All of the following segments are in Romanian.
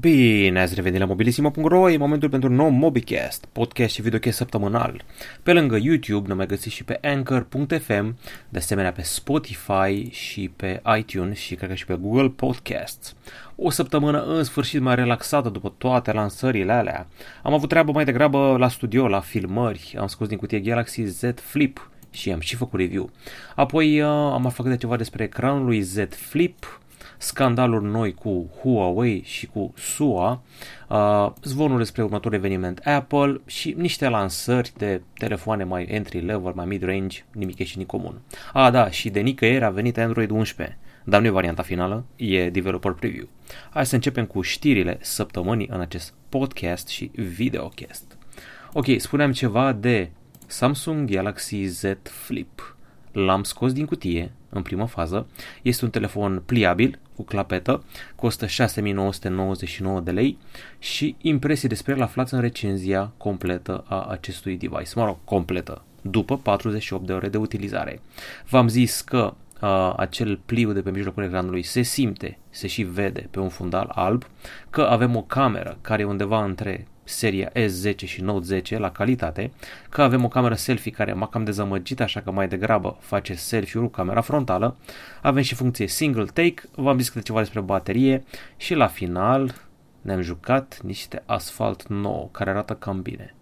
Bine ați revenit la mobilisimo.ro, e momentul pentru un nou MobiCast, podcast și videocast săptămânal. Pe lângă YouTube ne mai găsiți și pe Anchor.fm, de asemenea pe Spotify și pe iTunes și cred că și pe Google Podcasts. O săptămână în sfârșit mai relaxată după toate lansările alea. Am avut treabă mai degrabă la studio, la filmări, am scos din cutie Galaxy Z Flip și am și făcut review. Apoi uh, am aflat de ceva despre ecranul lui Z Flip, scandaluri noi cu Huawei și cu SUA, uh, zvonuri despre următorul eveniment Apple și niște lansări de telefoane mai entry-level, mai mid-range, nimic și nici comun. A, da, și de nicăieri a venit Android 11, dar nu e varianta finală, e developer preview. Hai să începem cu știrile săptămânii în acest podcast și videocast. Ok, spuneam ceva de Samsung Galaxy Z Flip. L-am scos din cutie în prima fază. Este un telefon pliabil cu clapetă, costă 6999 de lei și impresii despre el aflați în recenzia completă a acestui device. Mă rog, completă, după 48 de ore de utilizare. V-am zis că uh, acel pliu de pe mijlocul ecranului se simte, se și vede pe un fundal alb, că avem o cameră care e undeva între seria S10 și Note 10 la calitate, că avem o cameră selfie care m-a cam dezamăgit, așa că mai degrabă face selfie-ul cu camera frontală, avem și funcție single take, v-am zis câte ceva despre baterie și la final ne-am jucat niște asfalt nou care arată cam bine.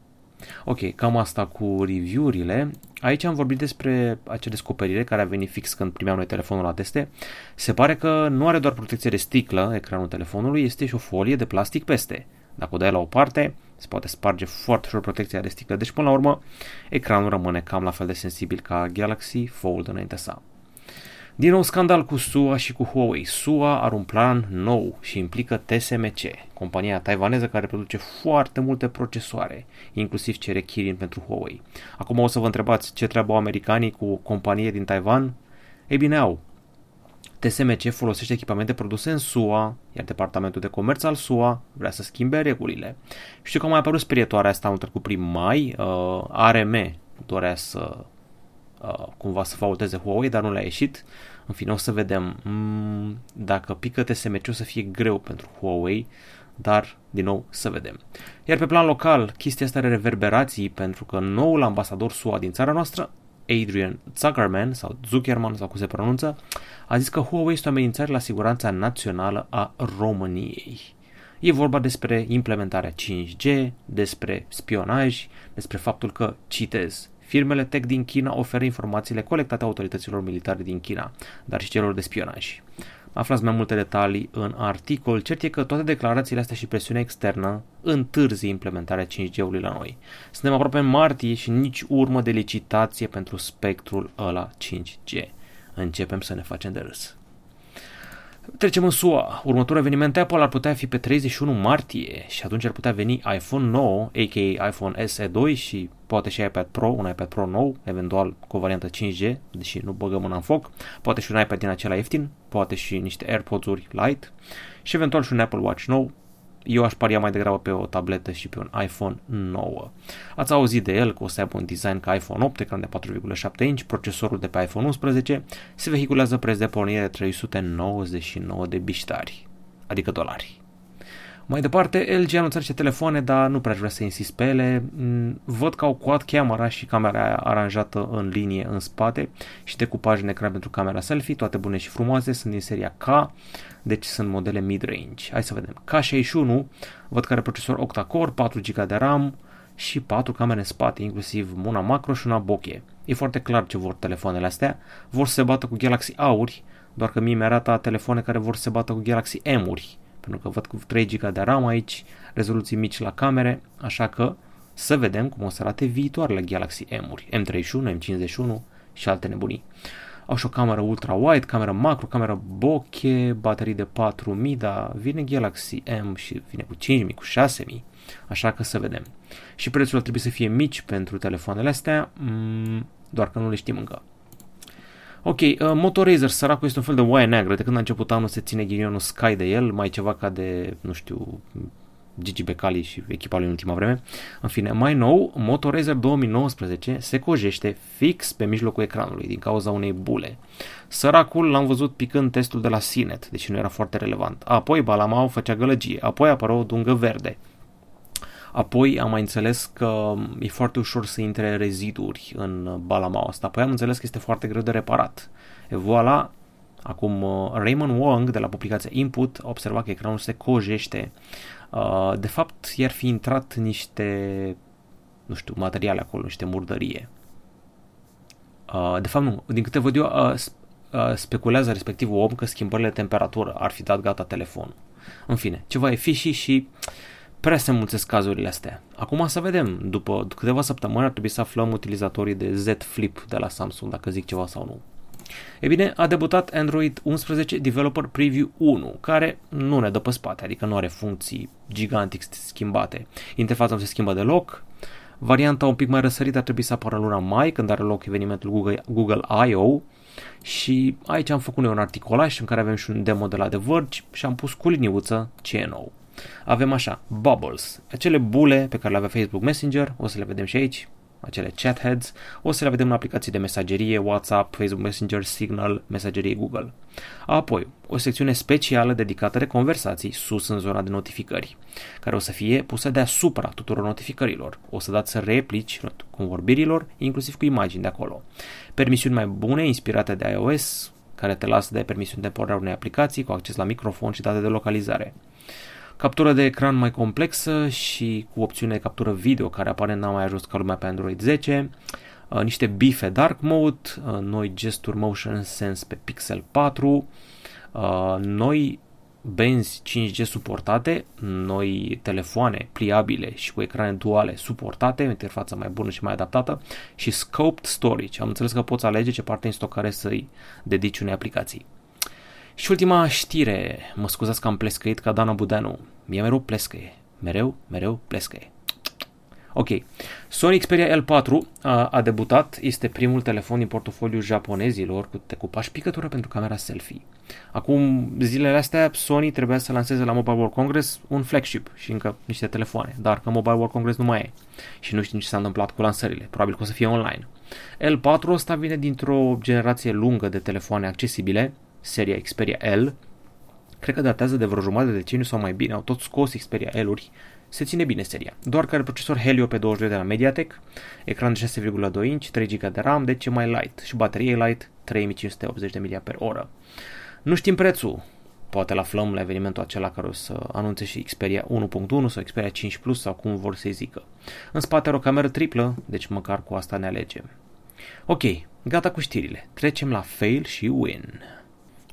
Ok, cam asta cu review-urile. Aici am vorbit despre acea descoperire care a venit fix când primeam noi telefonul la teste. Se pare că nu are doar protecție de sticlă ecranul telefonului, este și o folie de plastic peste. Dacă o dai la o parte, se poate sparge foarte ușor protecția de sticlă. Deci, până la urmă, ecranul rămâne cam la fel de sensibil ca Galaxy Fold înainte sa. Din nou scandal cu SUA și cu Huawei. SUA are un plan nou și implică TSMC, compania taiwaneză care produce foarte multe procesoare, inclusiv cere Kirin pentru Huawei. Acum o să vă întrebați ce treabă au americanii cu companie din Taiwan? Ei bine au, TSMC folosește echipamente produse în SUA, iar Departamentul de Comerț al SUA vrea să schimbe regulile. Știu că a mai apărut sperietoarea asta anul trecut prin mai, uh, ARM dorea să uh, cumva să faulteze Huawei, dar nu le-a ieșit. În fine, o să vedem mm, dacă pică TSMC o să fie greu pentru Huawei, dar din nou să vedem. Iar pe plan local, chestia asta are reverberații pentru că noul ambasador SUA din țara noastră Adrian Zuckerman sau Zuckerman sau cum se pronunță, a zis că Huawei este o amenințare la siguranța națională a României. E vorba despre implementarea 5G, despre spionaj, despre faptul că, citez, firmele tech din China oferă informațiile colectate autorităților militare din China, dar și celor de spionaj. Aflați mai multe detalii în articol. Cert e că toate declarațiile astea și presiunea externă întârzi implementarea 5G-ului la noi. Suntem aproape în martie și nici urmă de licitație pentru spectrul ăla 5G. Începem să ne facem de râs. Trecem în SUA. Următorul eveniment Apple ar putea fi pe 31 martie și atunci ar putea veni iPhone 9, a.k.a. iPhone SE2 și poate și iPad Pro, un iPad Pro nou, eventual cu o variantă 5G, deși nu băgăm mâna în foc, poate și un iPad din acela ieftin, poate și niște AirPods-uri light și eventual și un Apple Watch nou, eu aș paria mai degrabă pe o tabletă și pe un iPhone 9. Ați auzit de el că o să aibă un design ca iPhone 8, ecran de 4,7 inch, procesorul de pe iPhone 11, se vehiculează preț de pornire de 399 de biștari, adică dolari. Mai departe, LG a anunțat niște telefoane, dar nu prea aș vrea să insist pe ele. Mm, văd că au quad camera și camera aranjată în linie în spate și decupaj în ecran pentru camera selfie, toate bune și frumoase, sunt din seria K, deci sunt modele mid-range. Hai să vedem. K61, văd că are procesor octa-core, 4 GB de RAM și 4 camere în spate, inclusiv una macro și una bokeh. E foarte clar ce vor telefoanele astea. Vor să se bată cu Galaxy A-uri, doar că mie mi-arată telefoane care vor să se bată cu Galaxy M-uri pentru că văd cu 3 GB de RAM aici, rezoluții mici la camere, așa că să vedem cum o să arate viitoarele Galaxy M-uri, M31, M51 și alte nebunii. Au și o cameră ultra-wide, cameră macro, cameră bokeh, baterii de 4000, dar vine Galaxy M și vine cu 5000, cu 6000, așa că să vedem. Și prețul ar trebui să fie mici pentru telefoanele astea, mm, doar că nu le știm încă. Ok, uh, Motorazer, săracul este un fel de oaie neagră, de când a început anul se ține ghinionul Sky de el, mai ceva ca de, nu știu, Gigi Becali și echipa lui în ultima vreme. În fine, mai nou, Moto Razer 2019 se cojește fix pe mijlocul ecranului din cauza unei bule. Săracul l-am văzut picând testul de la Sinet, deși nu era foarte relevant. Apoi Balamau făcea gălăgie, apoi apără o dungă verde. Apoi am mai înțeles că e foarte ușor să intre reziduri în Balamau asta. Apoi am înțeles că este foarte greu de reparat. E voilà, Acum, uh, Raymond Wong de la publicația Input a observat că ecranul se cojește. Uh, de fapt, i-ar fi intrat niște, nu știu, materiale acolo, niște murdărie. Uh, de fapt, nu. Din câte văd eu, speculează respectivul om că schimbările de temperatură ar fi dat gata telefonul. În fine, ceva e fishy și prea se mulțesc cazurile astea. Acum să vedem, după câteva săptămâni ar trebui să aflăm utilizatorii de Z Flip de la Samsung, dacă zic ceva sau nu. E bine, a debutat Android 11 Developer Preview 1, care nu ne dă pe spate, adică nu are funcții gigantic schimbate. Interfața nu se schimbă deloc, varianta un pic mai răsărită ar trebui să apară în luna mai, când are loc evenimentul Google, Google I.O., și aici am făcut noi un articolaj în care avem și un demo de la The Verge și am pus cu liniuță ce e nou. Avem așa, Bubbles, acele bule pe care le avea Facebook Messenger, o să le vedem și aici, acele chat heads, o să le vedem în aplicații de mesagerie, WhatsApp, Facebook Messenger, Signal, mesagerie Google. Apoi, o secțiune specială dedicată de conversații sus în zona de notificări, care o să fie pusă deasupra tuturor notificărilor. O să dați să replici convorbirilor, inclusiv cu imagini de acolo. Permisiuni mai bune, inspirate de iOS, care te lasă de permisiuni temporare unei aplicații cu acces la microfon și date de localizare. Captură de ecran mai complexă și cu opțiune de captură video care aparent n-a mai ajuns ca lumea pe Android 10, uh, niște bife dark mode, uh, noi gesturi motion sense pe Pixel 4, uh, noi benzi 5G suportate, noi telefoane pliabile și cu ecrane duale suportate, o interfață mai bună și mai adaptată și scoped storage. Am înțeles că poți alege ce parte în stocare să-i dedici unei aplicații. Și ultima știre, mă scuzați că am plescăit ca Dana Budeanu, mie mereu plescăie, mereu, mereu plescăie. Ok, Sony Xperia L4 a, a debutat, este primul telefon din portofoliu japonezilor cu decupaj picătură pentru camera selfie. Acum, zilele astea, Sony trebuia să lanseze la Mobile World Congress un flagship și încă niște telefoane, dar că Mobile World Congress nu mai e. Și nu știm ce s-a întâmplat cu lansările, probabil că o să fie online. L4 ăsta vine dintr-o generație lungă de telefoane accesibile, seria Xperia L, cred că datează de vreo jumătate de deceniu sau mai bine, au tot scos Xperia L-uri, se ține bine seria. Doar că are procesor Helio pe 22 de la Mediatek, ecran de 6,2 inch, 3 GB de RAM, deci e mai light și baterie light 3580 de mAh. Nu știm prețul, poate la aflăm la evenimentul acela care o să anunțe și Xperia 1.1 sau Xperia 5 Plus sau cum vor să-i zică. În spate are o cameră triplă, deci măcar cu asta ne alegem. Ok, gata cu știrile. Trecem la fail și win.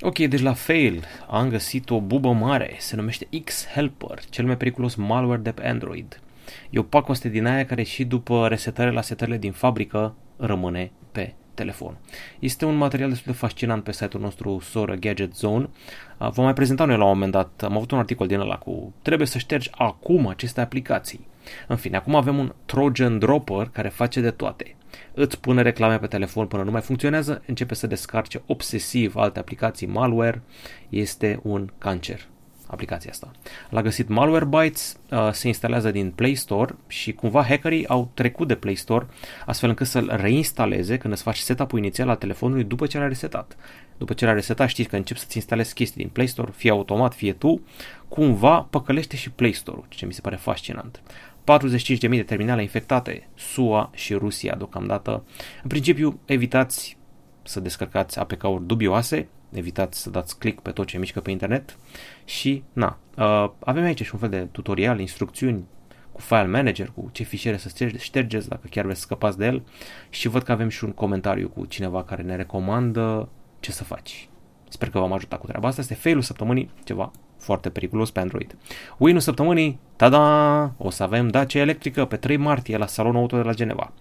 Ok, deci la fail am găsit o bubă mare, se numește X-Helper, cel mai periculos malware de pe Android. E o pacoste din aia care și după resetările la setările din fabrică rămâne pe telefon. Este un material destul de fascinant pe site-ul nostru Sora Gadget Zone. Vă mai prezentat noi la un moment dat, am avut un articol din ăla cu trebuie să ștergi acum aceste aplicații. În fine, acum avem un Trojan Dropper care face de toate îți pune reclame pe telefon până nu mai funcționează, începe să descarce obsesiv alte aplicații malware, este un cancer aplicația asta. L-a găsit Malwarebytes, uh, se instalează din Play Store și cumva hackerii au trecut de Play Store astfel încât să-l reinstaleze când îți faci setup-ul inițial al telefonului după ce l-a resetat. După ce l-a resetat știți că începi să-ți instalezi chestii din Play Store, fie automat, fie tu, cumva păcălește și Play Store-ul, ce mi se pare fascinant. 45.000 de terminale infectate, SUA și Rusia deocamdată. În principiu, evitați să descărcați APK-uri dubioase, evitați să dați click pe tot ce mișcă pe internet și, na, uh, avem aici și un fel de tutorial, instrucțiuni cu file manager, cu ce fișiere să ștergeți dacă chiar vreți să scăpați de el și văd că avem și un comentariu cu cineva care ne recomandă ce să faci. Sper că v-am ajutat cu treaba asta. Este failul săptămânii, ceva foarte periculos pe Android. Win-ul săptămânii, tada, o să avem Dacia electrică pe 3 martie la salonul auto de la Geneva.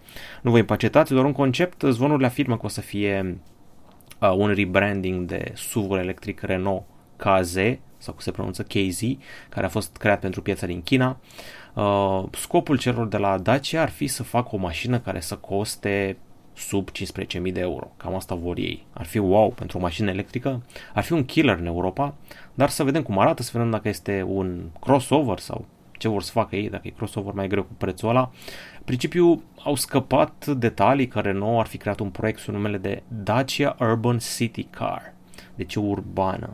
Nu vă impacetați, doar un concept, zvonurile afirmă că o să fie uh, un rebranding de suv electric Renault KZ, sau cum se pronunță KZ, care a fost creat pentru piața din China. Uh, scopul celor de la Dacia ar fi să facă o mașină care să coste sub 15.000 de euro. Cam asta vor ei. Ar fi wow pentru o mașină electrică, ar fi un killer în Europa, dar să vedem cum arată, să vedem dacă este un crossover sau ce vor să facă ei, dacă e crossover mai greu cu prețul ăla. În principiu au scăpat detalii care nou ar fi creat un proiect sub numele de Dacia Urban City Car, deci urbană.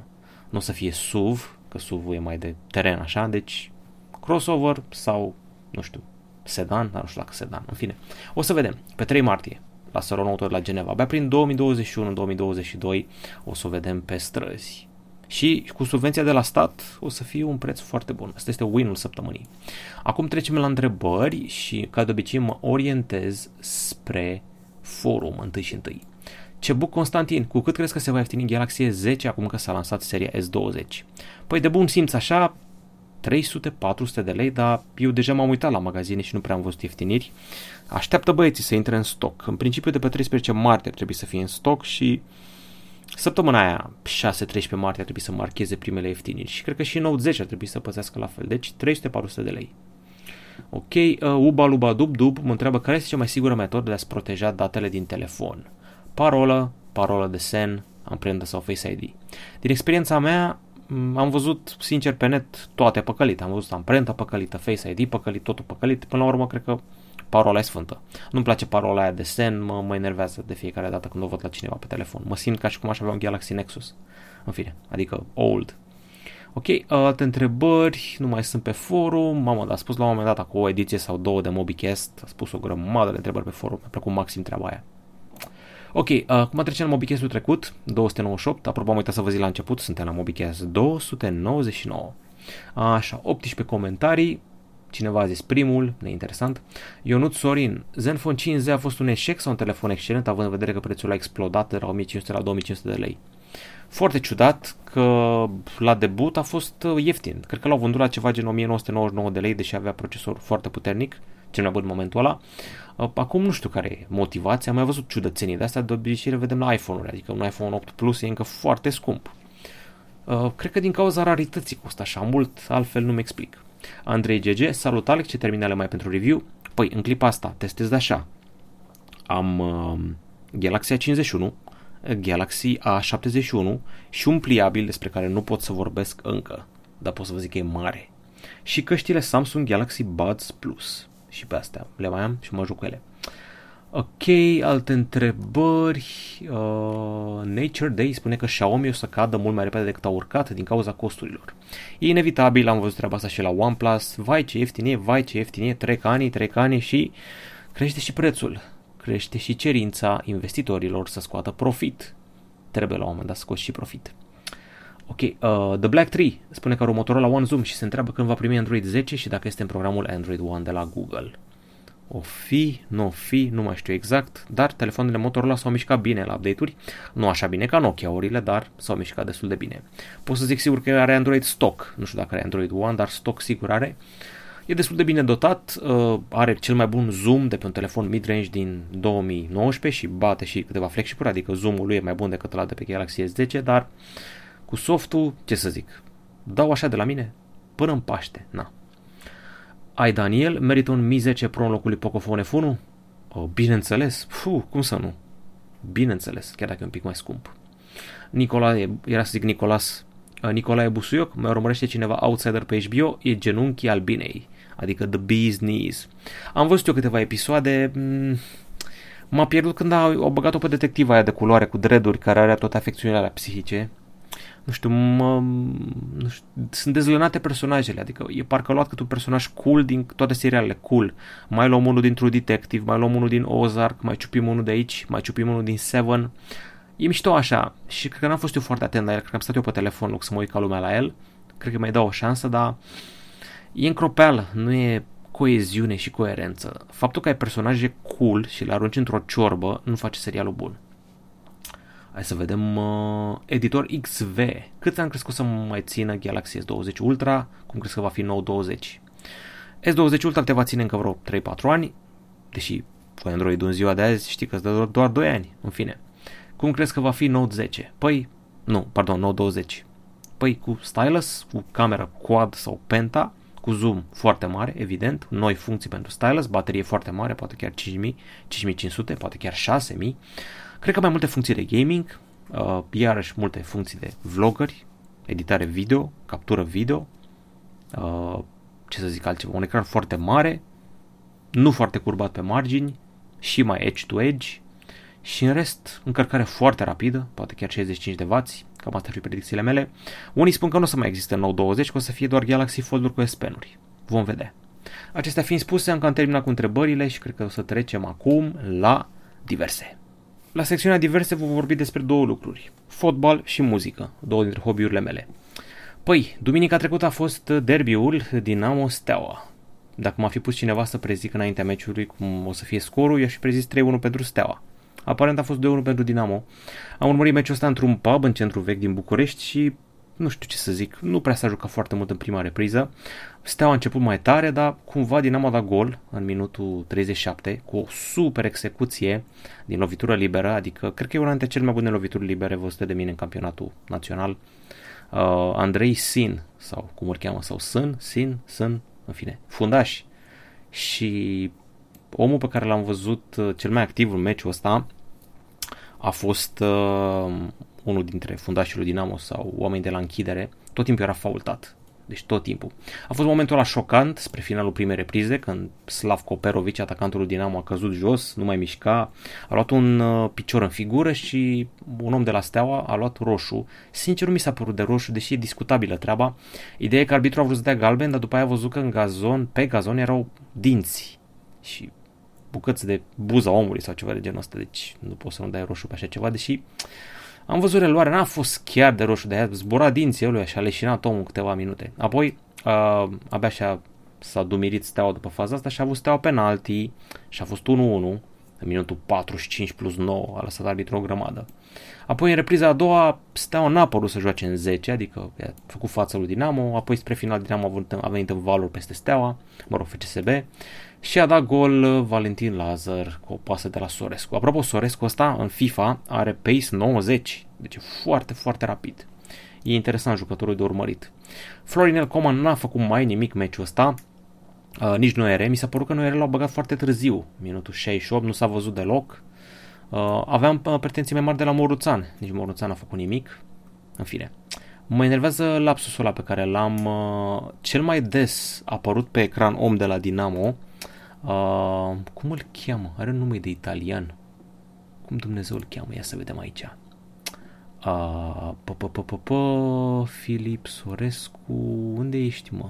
Nu o să fie SUV, că SUV e mai de teren așa, deci crossover sau, nu știu, sedan, dar nu știu dacă sedan, în fine. O să vedem, pe 3 martie, la Salon Auto de la Geneva. Abia prin 2021-2022 o să o vedem pe străzi. Și cu subvenția de la stat o să fie un preț foarte bun. Asta este win-ul săptămânii. Acum trecem la întrebări și ca de obicei mă orientez spre forum întâi și întâi. buc Constantin, cu cât crezi că se va ieftini Galaxy S10 acum că s-a lansat seria S20? Păi de bun simț așa, 300-400 de lei, dar eu deja m-am uitat la magazine și nu prea am văzut ieftiniri. Așteaptă băieții să intre în stoc. În principiu de pe 13 martie trebuie să fie în stoc și săptămâna aia, 6-13 martie, ar trebui să marcheze primele ieftiniri și cred că și Note 10 ar trebui să păzească la fel. Deci 300-400 de lei. Ok, uh, Uba Luba Dub Dub mă întreabă care este cea mai sigură metodă de a-ți proteja datele din telefon. Parolă, parolă de sen, amprentă sau Face ID. Din experiența mea, am văzut, sincer, pe net toate păcălite. Am văzut amprenta păcălită, Face ID păcălit, totul păcălit. Până la urmă, cred că parola e sfântă. Nu-mi place parola aia de sen, mă, mă enervează de fiecare dată când o văd la cineva pe telefon. Mă simt ca și cum aș avea un Galaxy Nexus. În fine, adică old. Ok, alte întrebări, nu mai sunt pe forum. Mamă, dar a spus la un moment dat cu o ediție sau două de MobiCast, a spus o grămadă de întrebări pe forum. Mi-a plăcut maxim treaba aia. Ok, uh, cum trecem la MobiCast-ul trecut, 298, apropo am uitat să vă zic la început, suntem la MobiCast 299. Așa, 18 comentarii, cineva a zis primul, neinteresant. Ionut Sorin, Zenfone 5Z a fost un eșec sau un telefon excelent, având în vedere că prețul a explodat de la 1500 la 2500 de lei. Foarte ciudat că la debut a fost uh, ieftin. Cred că l-au vândut la ceva gen 1999 de lei, deși avea procesor foarte puternic, cel mai bun în momentul ăla. Uh, acum nu știu care e motivația, am mai văzut ciudățenii de astea, de obicei le vedem la iPhone-uri, adică un iPhone 8 Plus e încă foarte scump. Uh, cred că din cauza rarității costă așa mult, altfel nu-mi explic. Andrei GG, salut Alex, ce terminale mai pentru review? Păi, în clipa asta testez de așa. Am uh, Galaxy A51, Galaxy A71 și un pliabil despre care nu pot să vorbesc încă, dar pot să vă zic că e mare. Și căștile Samsung Galaxy Buds Plus și pe astea le mai am și mă joc cu ele. Ok, alte întrebări. Uh, Nature Day spune că Xiaomi o să cadă mult mai repede decât a urcat din cauza costurilor. E inevitabil, am văzut treaba asta și la OnePlus. Vai ce ieftin e, vai ce ieftin e, trec ani, trec ani și crește și prețul. Crește și cerința investitorilor să scoată profit. Trebuie la un moment dat să scoți și profit. Ok, uh, The Black Tree spune că are următorul la One Zoom și se întreabă când va primi Android 10 și dacă este în programul Android One de la Google. O fi, nu o fi, nu mai știu exact, dar telefoanele Motorola s-au mișcat bine la update-uri, nu așa bine ca Nokia-urile, dar s-au mișcat destul de bine. Pot să zic sigur că are Android stock, nu știu dacă are Android One, dar stock sigur are. E destul de bine dotat, uh, are cel mai bun zoom de pe un telefon mid-range din 2019 și bate și câteva flagship adică zoomul lui e mai bun decât la de pe Galaxy S10, dar cu softul, ce să zic, dau așa de la mine până în Paște, na. Ai Daniel, merită un Mi 10 Pro în locul lui Pocophone F1? Oh, bineînțeles, Puh, cum să nu? Bineînțeles, chiar dacă e un pic mai scump. Nicolae, era să zic Nicolas, uh, Nicolae Busuioc, mai urmărește cineva outsider pe HBO, e genunchii albinei, adică The Bee's Knees. Am văzut eu câteva episoade, mm, m-a pierdut când au băgat-o pe detectiva aia de culoare cu dreaduri care are toate afecțiunile alea psihice nu știu, mă, nu știu, sunt dezlănate personajele, adică e parcă luat cât un personaj cool din toate serialele, cool. Mai luăm unul din True Detective, mai luăm unul din Ozark, mai ciupim unul de aici, mai ciupim unul din Seven. E mișto așa și cred că n-am fost eu foarte atent la el, cred că am stat eu pe telefon loc să mă uit ca lumea la el. Cred că mai dau o șansă, dar e încropeală, nu e coeziune și coerență. Faptul că ai personaje cool și le arunci într-o ciorbă nu face serialul bun. Hai să vedem uh, editor XV. Cât am crezut să mai țină Galaxy S20 Ultra? Cum crezi că va fi nou 20? S20 Ultra te va ține încă vreo 3-4 ani, deși cu Android în ziua de azi știi că îți dă doar 2 ani, în fine. Cum crezi că va fi Note 10? Păi, nu, pardon, Note 20. Păi cu stylus, cu cameră quad sau penta, cu zoom foarte mare, evident, noi funcții pentru stylus, baterie foarte mare, poate chiar 5000, 5500, poate chiar 6000, Cred că mai multe funcții de gaming, uh, iarăși multe funcții de vloggeri, editare video, captură video, uh, ce ce să zic altceva, un ecran foarte mare, nu foarte curbat pe margini și mai edge-to-edge și în rest încărcare foarte rapidă, poate chiar 65 de W, cam astea ar fi predicțiile mele. Unii spun că nu o să mai existe Note 20, că o să fie doar Galaxy Fold-uri cu S Pen-uri. Vom vedea. Acestea fiind spuse, încă am terminat cu întrebările și cred că o să trecem acum la diverse. La secțiunea diverse vom vorbi despre două lucruri, fotbal și muzică, două dintre hobby-urile mele. Păi, duminica trecută a fost derbiul Dinamo Steaua. Dacă m-a fi pus cineva să prezic înaintea meciului cum o să fie scorul, i-aș fi prezis 3-1 pentru Steaua. Aparent a fost 2-1 pentru Dinamo. Am urmărit meciul ăsta într-un pub în centru vechi din București și nu știu ce să zic, nu prea s-a jucat foarte mult în prima repriză. Steaua a început mai tare, dar cumva Dinamo a dat gol în minutul 37 cu o super execuție din lovitură liberă, adică cred că e una dintre cele mai bune lovituri libere văzute de mine în campionatul național. Uh, Andrei Sin, sau cum îl cheamă, sau Sun, Sin, Sun, în fine, fundaș. Și omul pe care l-am văzut uh, cel mai activ în meciul ăsta a fost uh, unul dintre fundașii lui Dinamo sau oameni de la închidere, tot timpul era faultat. Deci tot timpul. A fost momentul ăla șocant spre finalul primei reprize, când Slavko Perovic, atacantul lui Dinamo, a căzut jos, nu mai mișca, a luat un uh, picior în figură și un om de la Steaua a luat roșu. Sincer, nu mi s-a părut de roșu, deși e discutabilă treaba. Ideea e că arbitrul a vrut să dea galben, dar după aia a văzut că în gazon, pe gazon erau dinți și bucăți de buza omului sau ceva de genul ăsta, deci nu poți să nu dai roșu pe așa ceva, deși am văzut reluarea, n-a fost chiar de roșu, de aia zbura dinții lui și a leșinat omul câteva minute. Apoi, uh, abia și-a, s-a dumirit steaua după faza asta și a avut steaua penalti și a fost 1-1 în minutul 45 plus 9, a lăsat arbitru o grămadă. Apoi în repriza a doua, Steaua n-a părut să joace în 10, adică a făcut fața lui Dinamo, apoi spre final Dinamo a venit, a venit în valuri peste Steaua, mă rog, FCSB, și a dat gol uh, Valentin Lazar cu o pasă de la Sorescu. Apropo, Sorescu ăsta în FIFA are pace 90, deci e foarte, foarte rapid. E interesant jucătorul de urmărit. Florinel Coman n-a făcut mai nimic meciul ăsta, uh, nici nu era. Mi s-a părut că nu era l-au băgat foarte târziu, minutul 68, nu s-a văzut deloc. Uh, aveam uh, pretenții mai mari de la Moruțan, nici Moruțan n-a făcut nimic. În fine. Mă enervează lapsusul ăla pe care l-am uh, cel mai des apărut pe ecran om de la Dinamo, Uh, cum îl cheamă? Are un nume de italian. Cum Dumnezeu îl cheamă? Ia să vedem aici. Uh, pă, pă, pă, pă, pă, Filip Sorescu, unde ești, mă?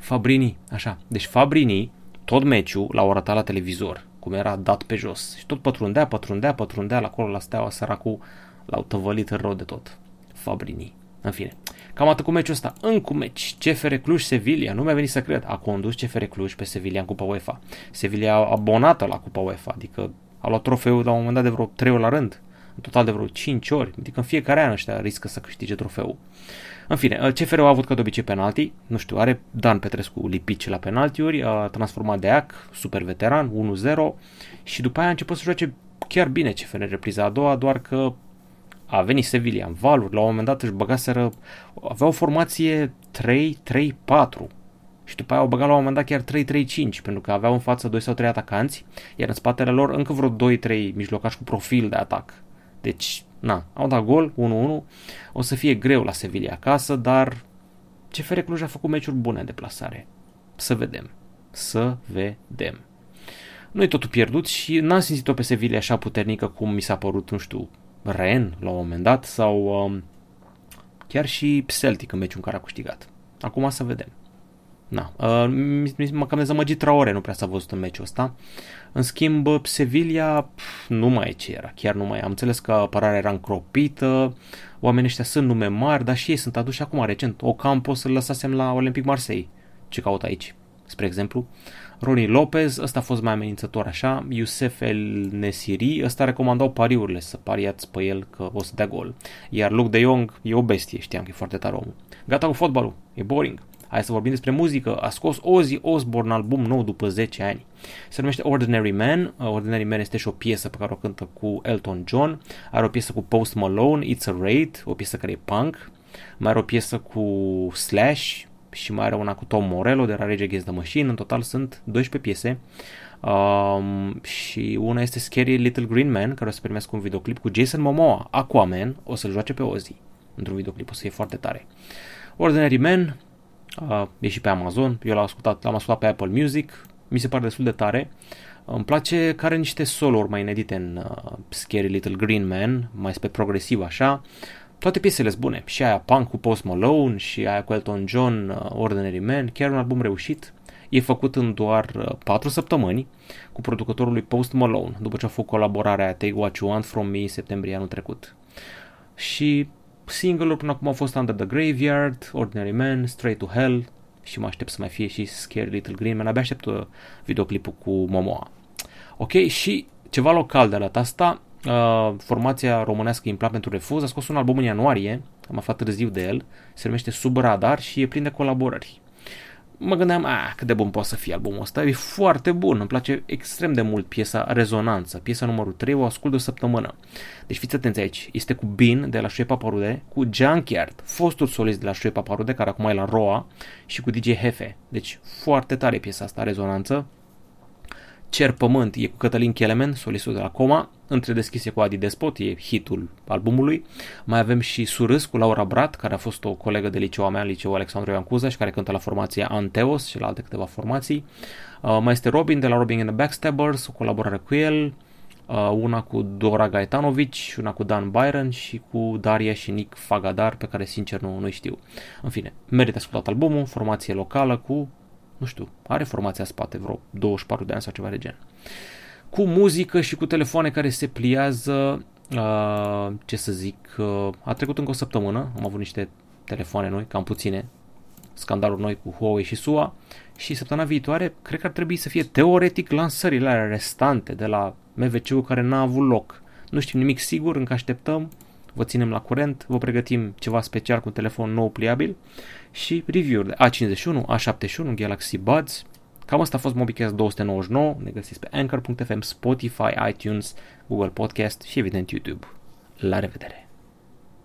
Fabrini, așa. Deci Fabrini, tot meciul l-au arătat la televizor, cum era dat pe jos. Și tot pătrundea, pătrundea, pătrundea la acolo la steaua săracul, l-au tăvălit rău de tot. Fabrini. În fine. Cam atât cu meciul ăsta. Încă meci. CFR Cluj Sevilla. Nu mi-a venit să cred. A condus CFR Cluj pe Sevilla în Cupa UEFA. Sevilla a abonată la Cupa UEFA. Adică a luat trofeul la un moment dat de vreo 3 ori la rând. În total de vreo 5 ori. Adică în fiecare an ăștia riscă să câștige trofeul. În fine, CFR a avut ca de obicei penalti, nu știu, are Dan Petrescu lipici la penaltiuri, a transformat Deac, super veteran, 1-0 și după aia a început să joace chiar bine CFR în repriza a doua, doar că a venit Sevilla în valuri, la un moment dat își băgaseră, avea o formație 3-3-4 și după aia au băgat la un moment dat chiar 3-3-5 pentru că aveau în față 2 sau 3 atacanți, iar în spatele lor încă vreo 2-3 mijlocași cu profil de atac. Deci, na, au dat gol, 1-1, o să fie greu la Sevilla acasă, dar CFR Cluj a făcut meciuri bune de plasare. Să vedem. Să vedem. Nu e totul pierdut și n-am simțit-o pe Sevilla așa puternică cum mi s-a părut, nu știu, Ren la un moment dat sau um, chiar și Celtic în meciul în care a câștigat. Acum să vedem. Na, uh, mă cam dezamăgit Traore, nu prea s-a văzut în meciul ăsta. În schimb, Sevilla pf, nu mai e ce era, chiar nu mai. Am înțeles că apărarea era încropită, oamenii ăștia sunt nume mari, dar și ei sunt aduși acum recent. Ocampo să-l lăsasem la Olympic Marseille. Ce caut aici, spre exemplu. Ronnie Lopez, ăsta a fost mai amenințător așa, Youssef El Nesiri, ăsta recomandau pariurile, să pariați pe el că o să dea gol. Iar Luke de Jong e o bestie, știam că e foarte tare omul. Gata cu fotbalul, e boring. Hai să vorbim despre muzică. A scos Ozzy Osbourne album nou după 10 ani. Se numește Ordinary Man. Ordinary Man este și o piesă pe care o cântă cu Elton John. Are o piesă cu Post Malone, It's a Raid, o piesă care e punk. Mai are o piesă cu Slash, și mai are una cu Tom Morello de la Rage Against the Machine. În total sunt 12 piese. Um, și una este Scary Little Green Man, care o să primesc un videoclip cu Jason Momoa, Aquaman, o să-l joace pe Ozzy. într-un videoclip, o să fie foarte tare. Ordinary Man, uh, e și pe Amazon, eu l-am ascultat, l-am ascultat pe Apple Music, mi se pare destul de tare. Îmi place că are niște solo-uri mai inedite în uh, Scary Little Green Man, mai spre progresiv așa. Toate piesele sunt bune, și aia Punk cu Post Malone, și aia cu Elton John, uh, Ordinary Man, chiar un album reușit. E făcut în doar uh, 4 săptămâni cu producătorul lui Post Malone, după ce a făcut colaborarea Take What You Want From Me în septembrie anul trecut. Și single-uri până acum au fost Under the Graveyard, Ordinary Man, Straight to Hell și mă aștept să mai fie și Scary Little Green Man, abia aștept uh, videoclipul cu Momoa. Ok, și ceva local de la asta, uh, formația românească Implant pentru Refuz a scos un album în ianuarie, am aflat târziu de el, se numește Sub Radar și e plin de colaborări mă gândeam, ah, cât de bun poate să fie albumul ăsta, e foarte bun, îmi place extrem de mult piesa Rezonanță, piesa numărul 3, o ascult de o săptămână. Deci fiți atenți aici, este cu Bin de la Șuie Paparude, cu Junkyard, fostul solist de la Șuie Paparude, care acum e la Roa, și cu DJ Hefe. Deci foarte tare piesa asta, Rezonanță, Cer Pământ e cu Cătălin Kelemen, solistul de la Coma, Între deschise cu Adi Despot, e hitul albumului. Mai avem și Surâs cu Laura Brat, care a fost o colegă de liceu a mea, liceu Alexandru Ioan Cuza și care cântă la formația Anteos și la alte câteva formații. Uh, mai este Robin de la Robin and the Backstabbers, o colaborare cu el, uh, una cu Dora Gaetanovic, una cu Dan Byron și cu Daria și Nick Fagadar, pe care sincer nu, nu știu. În fine, merită ascultat albumul, formație locală cu nu știu, are formația spate vreo 24 de ani sau ceva de gen. Cu muzică și cu telefoane care se pliază, uh, ce să zic, uh, a trecut încă o săptămână, am avut niște telefoane noi, cam puține, scandaluri noi cu Huawei și SUA și săptămâna viitoare cred că ar trebui să fie teoretic lansările alea restante de la MVC-ul care n-a avut loc. Nu știm nimic sigur, încă așteptăm, vă ținem la curent, vă pregătim ceva special cu un telefon nou pliabil și review-uri de A51, A71, Galaxy Buds. Cam asta a fost MobiCast 299, ne găsiți pe Anchor.fm, Spotify, iTunes, Google Podcast și evident YouTube. La revedere!